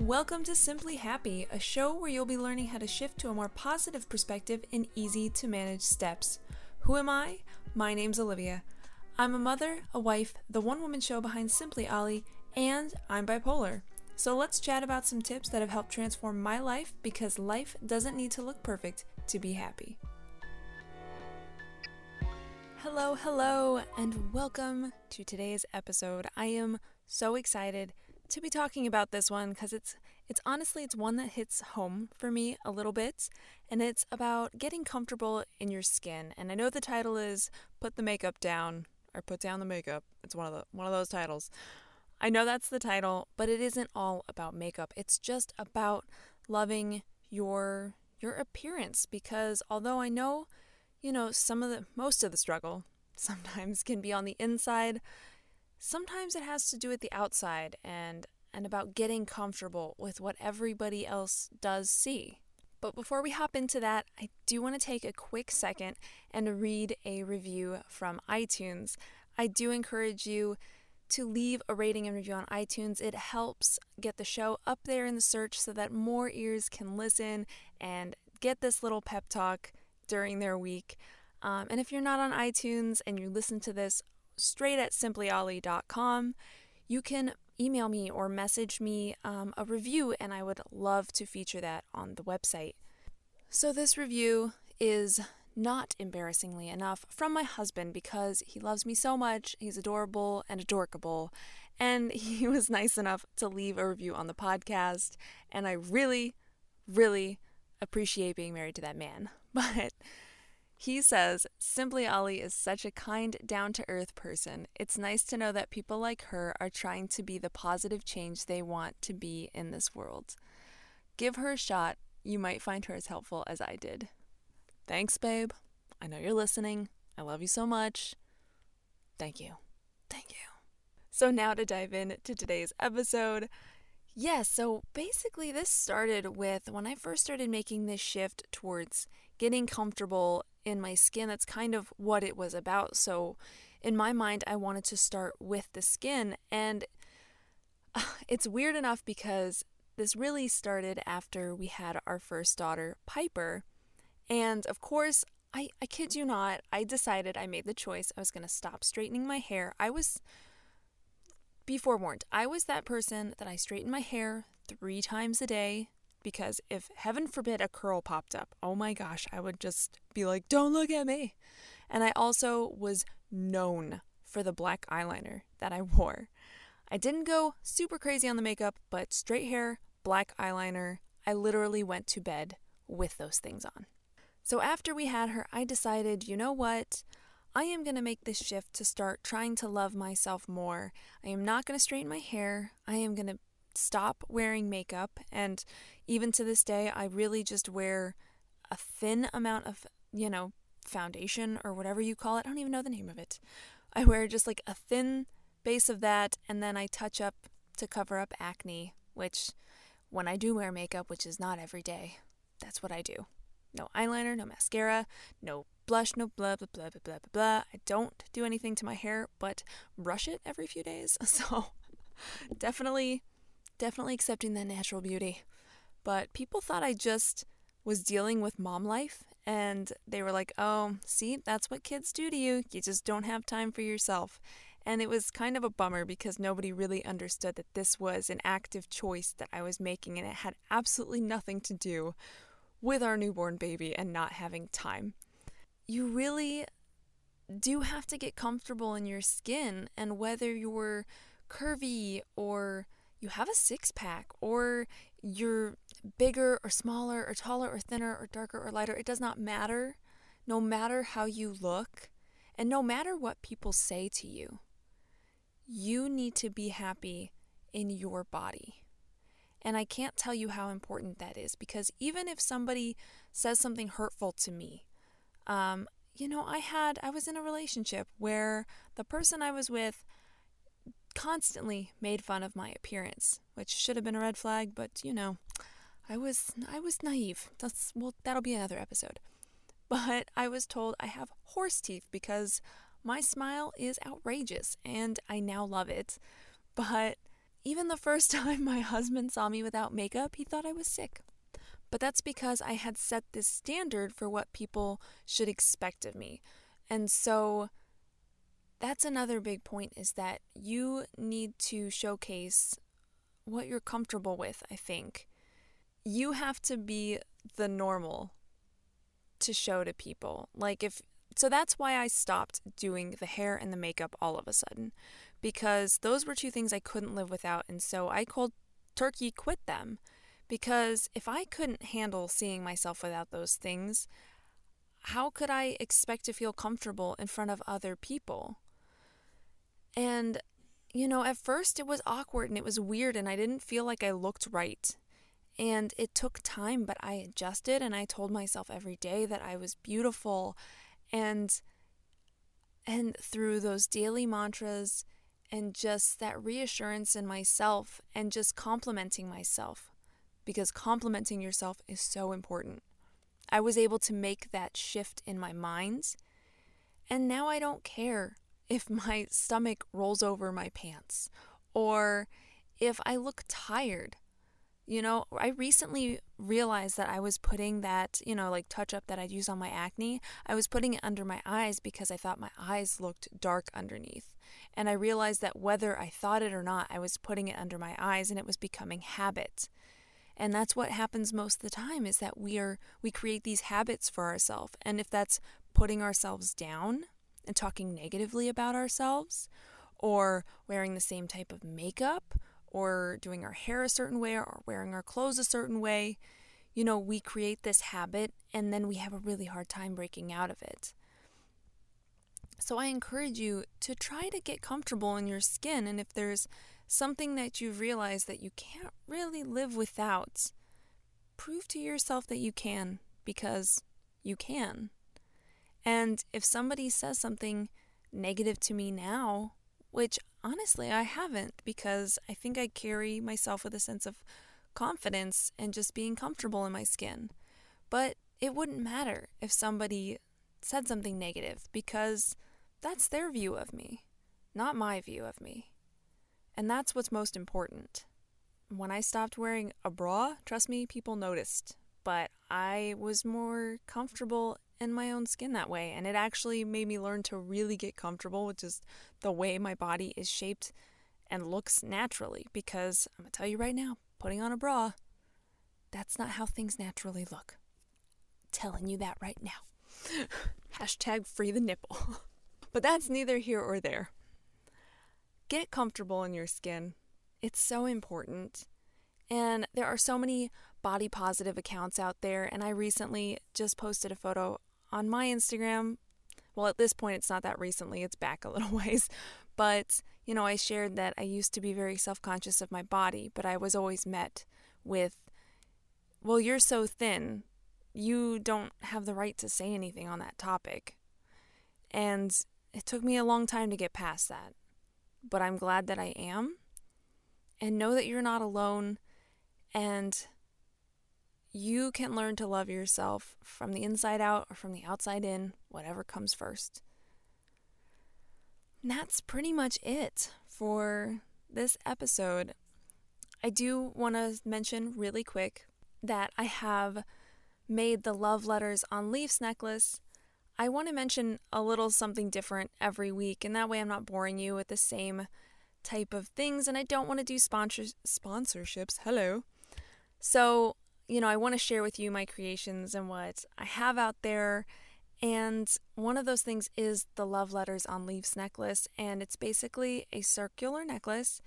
Welcome to Simply Happy, a show where you'll be learning how to shift to a more positive perspective in easy to manage steps. Who am I? My name's Olivia. I'm a mother, a wife, the one woman show behind Simply Ollie, and I'm bipolar. So let's chat about some tips that have helped transform my life because life doesn't need to look perfect to be happy. Hello, hello, and welcome to today's episode. I am so excited to be talking about this one because it's it's honestly it's one that hits home for me a little bit and it's about getting comfortable in your skin. And I know the title is put the makeup down or put down the makeup. It's one of the one of those titles. I know that's the title, but it isn't all about makeup. It's just about loving your your appearance because although I know, you know, some of the most of the struggle sometimes can be on the inside, sometimes it has to do with the outside and and about getting comfortable with what everybody else does see. But before we hop into that, I do want to take a quick second and read a review from iTunes. I do encourage you to leave a rating and review on iTunes. It helps get the show up there in the search so that more ears can listen and get this little pep talk during their week. Um, and if you're not on iTunes and you listen to this straight at simplyollie.com. You can email me or message me um, a review, and I would love to feature that on the website. So, this review is not embarrassingly enough from my husband because he loves me so much. He's adorable and adorkable. And he was nice enough to leave a review on the podcast. And I really, really appreciate being married to that man. But he says, Simply Ollie is such a kind, down to earth person. It's nice to know that people like her are trying to be the positive change they want to be in this world. Give her a shot. You might find her as helpful as I did. Thanks, babe. I know you're listening. I love you so much. Thank you. Thank you. So, now to dive into today's episode. Yes, yeah, so basically, this started with when I first started making this shift towards getting comfortable in my skin. That's kind of what it was about. So, in my mind, I wanted to start with the skin. And it's weird enough because this really started after we had our first daughter, Piper. And of course, I, I kid you not, I decided I made the choice I was going to stop straightening my hair. I was, be forewarned, I was that person that I straightened my hair three times a day because if heaven forbid a curl popped up, oh my gosh, I would just be like, don't look at me. And I also was known for the black eyeliner that I wore. I didn't go super crazy on the makeup, but straight hair, black eyeliner, I literally went to bed with those things on. So after we had her, I decided, you know what? I am going to make this shift to start trying to love myself more. I am not going to straighten my hair. I am going to stop wearing makeup. And even to this day, I really just wear a thin amount of, you know, foundation or whatever you call it. I don't even know the name of it. I wear just like a thin base of that, and then I touch up to cover up acne, which when I do wear makeup, which is not every day, that's what I do. No eyeliner, no mascara, no blush, no blah, blah, blah, blah, blah, blah, blah. I don't do anything to my hair but brush it every few days. So definitely definitely accepting that natural beauty. But people thought I just was dealing with mom life and they were like, "Oh, see, that's what kids do to you. You just don't have time for yourself." And it was kind of a bummer because nobody really understood that this was an active choice that I was making and it had absolutely nothing to do with our newborn baby and not having time. You really do have to get comfortable in your skin and whether you're curvy or you have a six pack or you're bigger or smaller or taller or thinner or darker or lighter. It does not matter. No matter how you look and no matter what people say to you, you need to be happy in your body. And I can't tell you how important that is because even if somebody says something hurtful to me, um, you know, I had, I was in a relationship where the person I was with constantly made fun of my appearance, which should have been a red flag, but you know, I was I was naive. That's well that'll be another episode. But I was told I have horse teeth because my smile is outrageous and I now love it. But even the first time my husband saw me without makeup, he thought I was sick. But that's because I had set this standard for what people should expect of me. And so that's another big point is that you need to showcase what you're comfortable with, I think. You have to be the normal to show to people. Like if so that's why I stopped doing the hair and the makeup all of a sudden because those were two things I couldn't live without and so I cold turkey quit them because if I couldn't handle seeing myself without those things, how could I expect to feel comfortable in front of other people? And, you know, at first it was awkward and it was weird and I didn't feel like I looked right. And it took time, but I adjusted and I told myself every day that I was beautiful. And and through those daily mantras and just that reassurance in myself and just complimenting myself because complimenting yourself is so important. I was able to make that shift in my mind, and now I don't care if my stomach rolls over my pants or if I look tired. You know, I recently realized that I was putting that, you know, like touch up that I'd use on my acne, I was putting it under my eyes because I thought my eyes looked dark underneath. And I realized that whether I thought it or not, I was putting it under my eyes and it was becoming habit. And that's what happens most of the time is that we are we create these habits for ourselves. And if that's putting ourselves down and talking negatively about ourselves or wearing the same type of makeup or doing our hair a certain way or wearing our clothes a certain way, you know, we create this habit and then we have a really hard time breaking out of it. So I encourage you to try to get comfortable in your skin and if there's something that you've realized that you can't really live without, prove to yourself that you can because you can. And if somebody says something negative to me now, which honestly I haven't because I think I carry myself with a sense of confidence and just being comfortable in my skin. But it wouldn't matter if somebody said something negative because that's their view of me, not my view of me. And that's what's most important. When I stopped wearing a bra, trust me, people noticed. But I was more comfortable in my own skin that way. And it actually made me learn to really get comfortable with just the way my body is shaped and looks naturally. Because I'm going to tell you right now, putting on a bra, that's not how things naturally look. telling you that right now. Hashtag free the nipple. but that's neither here or there. Get comfortable in your skin. It's so important. And there are so many body positive accounts out there. And I recently just posted a photo on my Instagram. Well, at this point, it's not that recently, it's back a little ways. But, you know, I shared that I used to be very self conscious of my body, but I was always met with, well, you're so thin. You don't have the right to say anything on that topic. And it took me a long time to get past that but I'm glad that I am. And know that you're not alone and you can learn to love yourself from the inside out or from the outside in, whatever comes first. And that's pretty much it for this episode. I do want to mention really quick that I have made the love letters on Leafs necklace I want to mention a little something different every week, and that way I'm not boring you with the same type of things, and I don't want to do sponsors- sponsorships. Hello. So, you know, I want to share with you my creations and what I have out there. And one of those things is the Love Letters on Leaves necklace, and it's basically a circular necklace.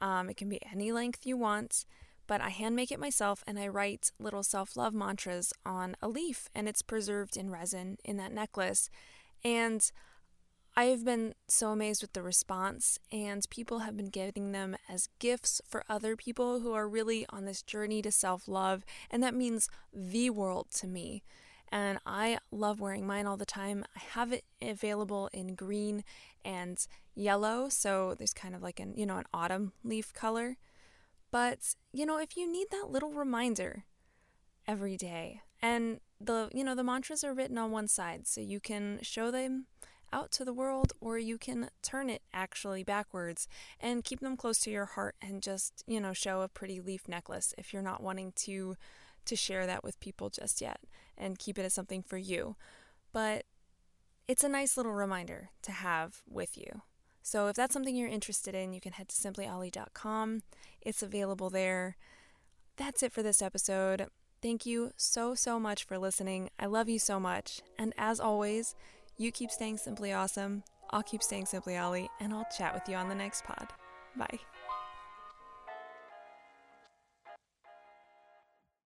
Um, it can be any length you want but I hand make it myself and I write little self love mantras on a leaf and it's preserved in resin in that necklace. And I have been so amazed with the response, and people have been getting them as gifts for other people who are really on this journey to self love, and that means the world to me. And I love wearing mine all the time. I have it available in green and yellow, so there's kind of like an you know an autumn leaf color. But, you know, if you need that little reminder every day, and the, you know, the mantras are written on one side, so you can show them out to the world, or you can turn it actually backwards and keep them close to your heart and just, you know, show a pretty leaf necklace if you're not wanting to to share that with people just yet and keep it as something for you. But it's a nice little reminder to have with you. So if that's something you're interested in, you can head to simplyollie.com. It's available there. That's it for this episode. Thank you so, so much for listening. I love you so much. And as always, you keep staying simply awesome. I'll keep staying simply Ollie, and I'll chat with you on the next pod. Bye.